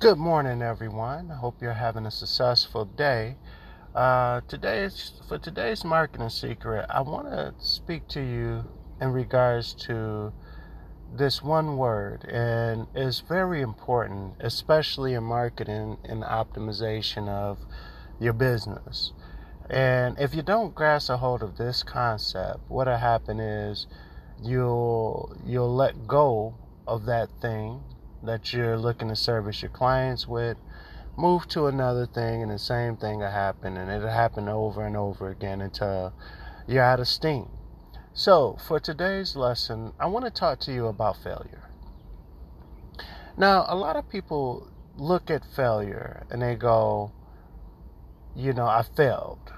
Good morning, everyone. I hope you're having a successful day. Uh, today's for today's marketing secret, I want to speak to you in regards to this one word, and it's very important, especially in marketing and optimization of your business. And if you don't grasp a hold of this concept, what'll happen is you'll you'll let go of that thing that you're looking to service your clients with, move to another thing, and the same thing will happen, and it'll happen over and over again until you're out of steam. So, for today's lesson, I want to talk to you about failure. Now, a lot of people look at failure and they go, you know, I failed.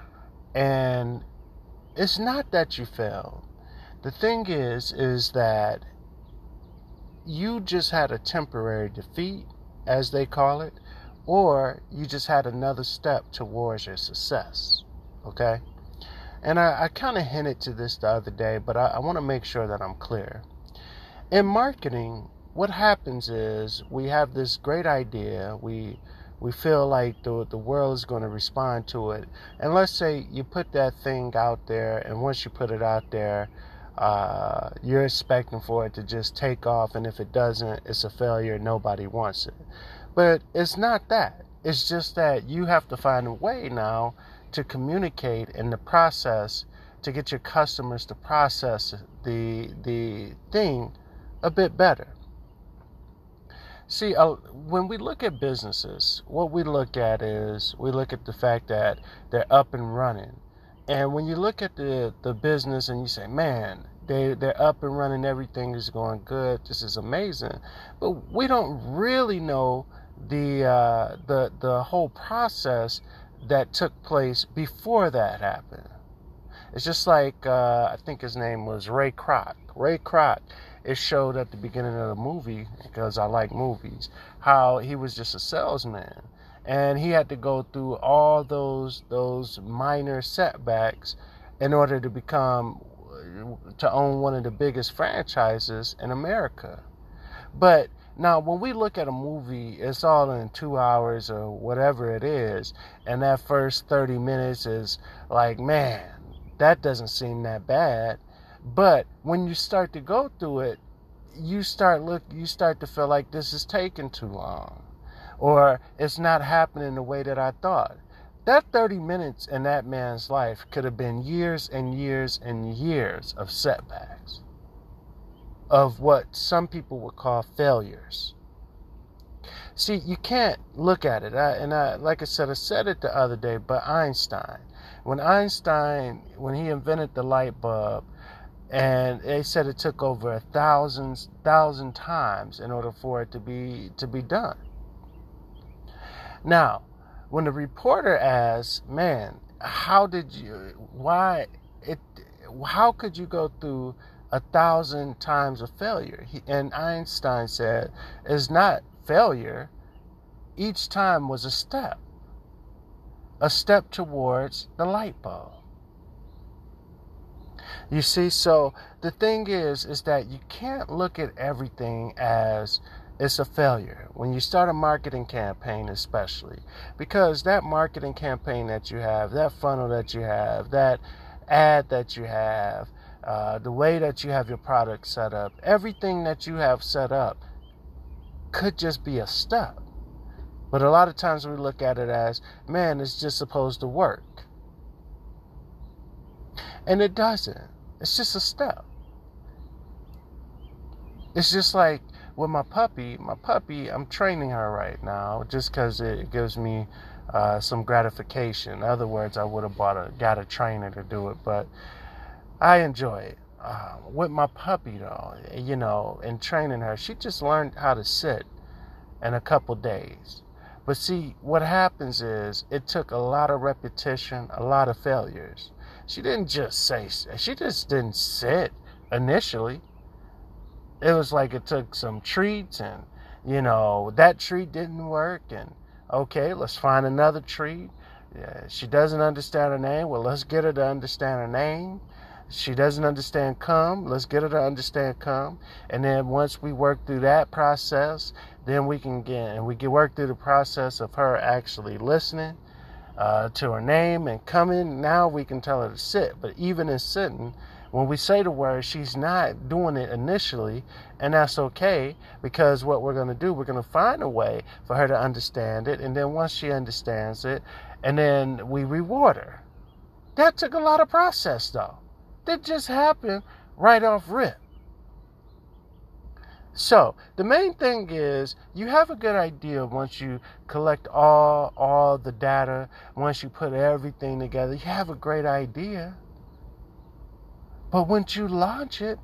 And it's not that you failed. The thing is, is that you just had a temporary defeat, as they call it, or you just had another step towards your success. Okay? And I, I kind of hinted to this the other day, but I, I want to make sure that I'm clear. In marketing, what happens is we have this great idea, we we feel like the the world is going to respond to it. And let's say you put that thing out there, and once you put it out there, uh, you're expecting for it to just take off, and if it doesn't, it's a failure. Nobody wants it. But it's not that. It's just that you have to find a way now to communicate in the process to get your customers to process the the thing a bit better. See, uh, when we look at businesses, what we look at is we look at the fact that they're up and running. And when you look at the, the business and you say, man, they, they're up and running, everything is going good, this is amazing. But we don't really know the, uh, the, the whole process that took place before that happened. It's just like, uh, I think his name was Ray Kroc. Ray Kroc, it showed at the beginning of the movie, because I like movies, how he was just a salesman and he had to go through all those those minor setbacks in order to become to own one of the biggest franchises in America. But now, when we look at a movie, it's all in two hours or whatever it is, and that first 30 minutes is like, man, that doesn't seem that bad. But when you start to go through it, you start look you start to feel like this is taking too long or it's not happening the way that I thought. That 30 minutes in that man's life could have been years and years and years of setbacks, of what some people would call failures. See, you can't look at it. I, and I, like I said, I said it the other day, but Einstein, when Einstein, when he invented the light bulb, and they said it took over a thousand thousand times in order for it to be to be done. Now, when the reporter asked, "Man, how did you? Why it? How could you go through a thousand times of failure?" He, and Einstein said, "It's not failure. Each time was a step, a step towards the light bulb." You see, so the thing is, is that you can't look at everything as it's a failure when you start a marketing campaign, especially because that marketing campaign that you have, that funnel that you have, that ad that you have, uh, the way that you have your product set up, everything that you have set up could just be a step. But a lot of times we look at it as, man, it's just supposed to work. And it doesn't. It's just a step. It's just like with my puppy, my puppy, I'm training her right now just because it gives me uh, some gratification. In other words, I would have bought a got a trainer to do it, but I enjoy it. Uh, with my puppy though, you know, in training her, she just learned how to sit in a couple days. But see, what happens is it took a lot of repetition, a lot of failures. She didn't just say, she just didn't sit initially it was like it took some treats and you know that treat didn't work and okay let's find another treat. Yeah, she doesn't understand her name. Well let's get her to understand her name. She doesn't understand come let's get her to understand come and then once we work through that process then we can get and we can work through the process of her actually listening uh, to her name and coming. Now we can tell her to sit. But even in sitting, when we say the word, she's not doing it initially, and that's okay because what we're going to do, we're going to find a way for her to understand it, and then once she understands it, and then we reward her. That took a lot of process, though. That just happened right off rip. So the main thing is you have a good idea once you collect all all the data, once you put everything together, you have a great idea. But once you launch it,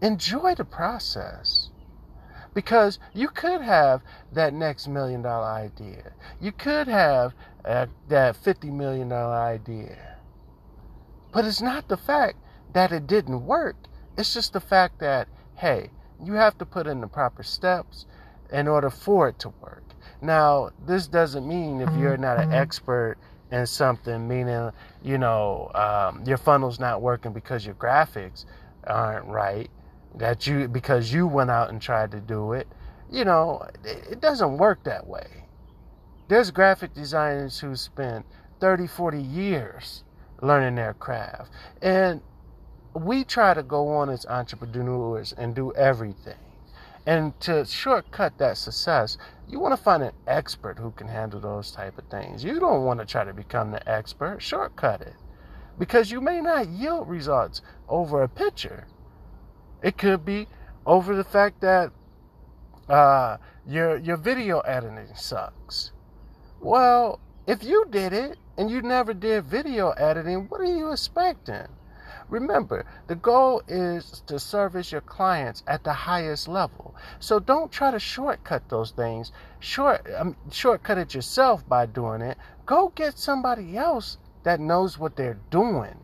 enjoy the process. Because you could have that next million dollar idea. You could have uh, that $50 million idea. But it's not the fact that it didn't work. It's just the fact that, hey, you have to put in the proper steps in order for it to work. Now, this doesn't mean if you're not an expert in something, meaning, you know, um, your funnel's not working because your graphics aren't right, that you, because you went out and tried to do it, you know, it doesn't work that way. There's graphic designers who spend 30, 40 years learning their craft. And we try to go on as entrepreneurs and do everything. And to shortcut that success, you want to find an expert who can handle those type of things. You don't want to try to become the expert. Shortcut it. Because you may not yield results over a picture. It could be over the fact that uh, your your video editing sucks. Well, if you did it and you never did video editing, what are you expecting? Remember, the goal is to service your clients at the highest level. So don't try to shortcut those things. Short, um, shortcut it yourself by doing it. Go get somebody else that knows what they're doing.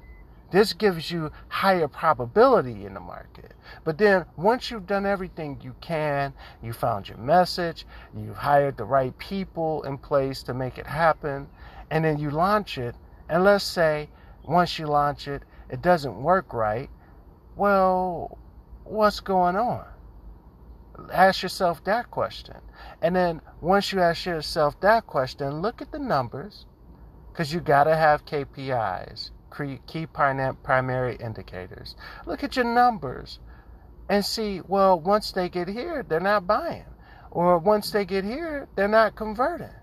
This gives you higher probability in the market. But then once you've done everything you can, you found your message, you've hired the right people in place to make it happen, and then you launch it, and let's say once you launch it, it doesn't work right, well, what's going on? Ask yourself that question. And then once you ask yourself that question, look at the numbers because you got to have KPIs, key primary indicators. Look at your numbers and see, well, once they get here, they're not buying. Or once they get here, they're not converting.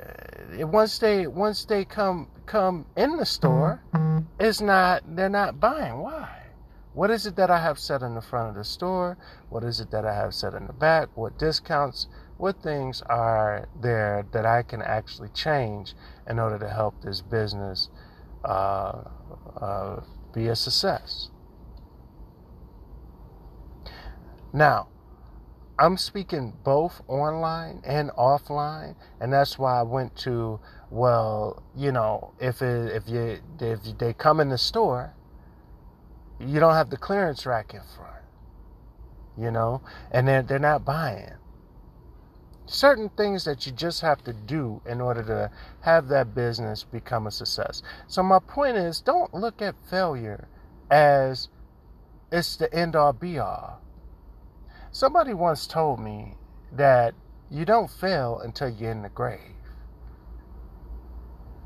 Uh, once they once they come come in the store, it's not they're not buying. Why? What is it that I have set in the front of the store? What is it that I have set in the back? What discounts? What things are there that I can actually change in order to help this business uh, uh, be a success? Now, I'm speaking both online and offline, and that's why I went to well, you know, if it, if you if they come in the store, you don't have the clearance rack in front, you know, and they're they're not buying. Certain things that you just have to do in order to have that business become a success. So my point is, don't look at failure as it's the end all be all Somebody once told me that you don't fail until you're in the grave.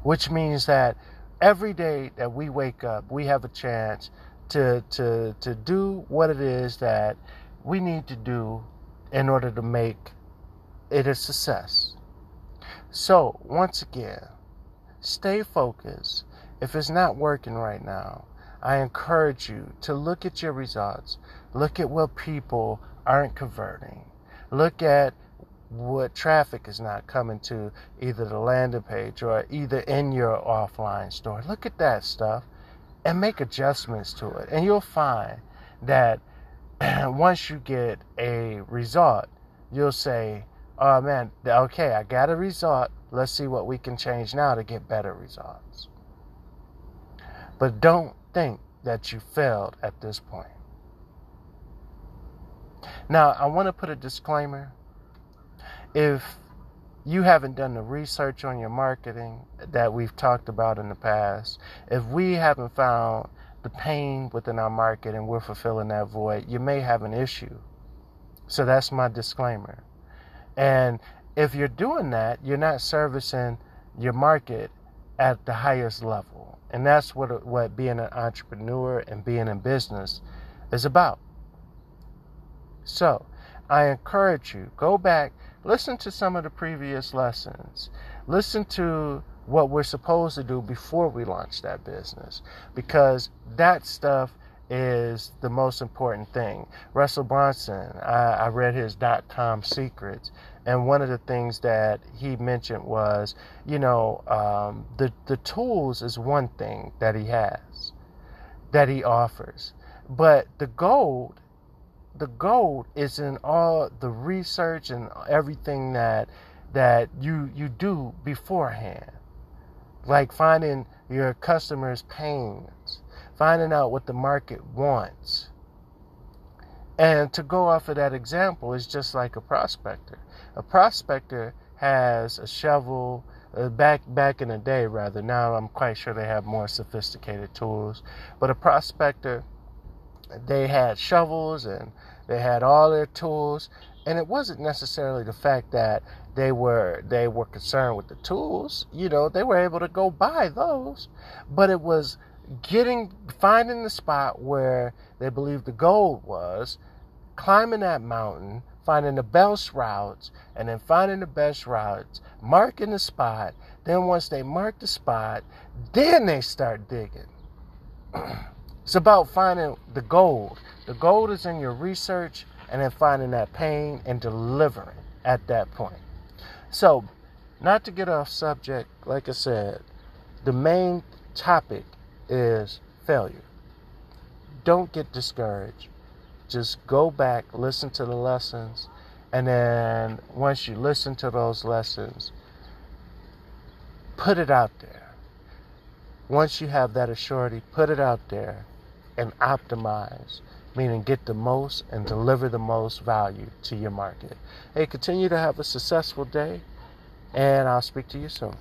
Which means that every day that we wake up, we have a chance to, to, to do what it is that we need to do in order to make it a success. So, once again, stay focused. If it's not working right now, I encourage you to look at your results. Look at what people aren't converting. Look at what traffic is not coming to either the landing page or either in your offline store. Look at that stuff and make adjustments to it. And you'll find that once you get a result, you'll say, oh man, okay, I got a result. Let's see what we can change now to get better results. But don't think that you failed at this point. Now, I want to put a disclaimer. If you haven't done the research on your marketing that we've talked about in the past, if we haven't found the pain within our market and we're fulfilling that void, you may have an issue. So that's my disclaimer. And if you're doing that, you're not servicing your market at the highest level. And that's what what being an entrepreneur and being in business is about. So, I encourage you go back, listen to some of the previous lessons. Listen to what we're supposed to do before we launch that business because that stuff is the most important thing. Russell Brunson, I, I, read his dot com secrets, and one of the things that he mentioned was, you know, um, the the tools is one thing that he has, that he offers, but the gold, the gold is in all the research and everything that that you you do beforehand, like finding your customers' pains finding out what the market wants. And to go off of that example is just like a prospector. A prospector has a shovel. Uh, back back in the day, rather now, I'm quite sure they have more sophisticated tools. But a prospector, they had shovels and they had all their tools, and it wasn't necessarily the fact that they were they were concerned with the tools. You know, they were able to go buy those, but it was getting finding the spot where they believed the gold was, climbing that mountain, finding the best routes, and then finding the best routes, marking the spot. Then once they mark the spot, then they start digging. it's about finding the gold. The gold is in your research and then finding that pain and delivering at that point. So, not to get off subject, like I said, the main topic is failure. Don't get discouraged. Just go back, listen to the lessons, and then once you listen to those lessons, put it out there. Once you have that assurity, put it out there and optimize, meaning get the most and deliver the most value to your market. Hey, continue to have a successful day, and I'll speak to you soon.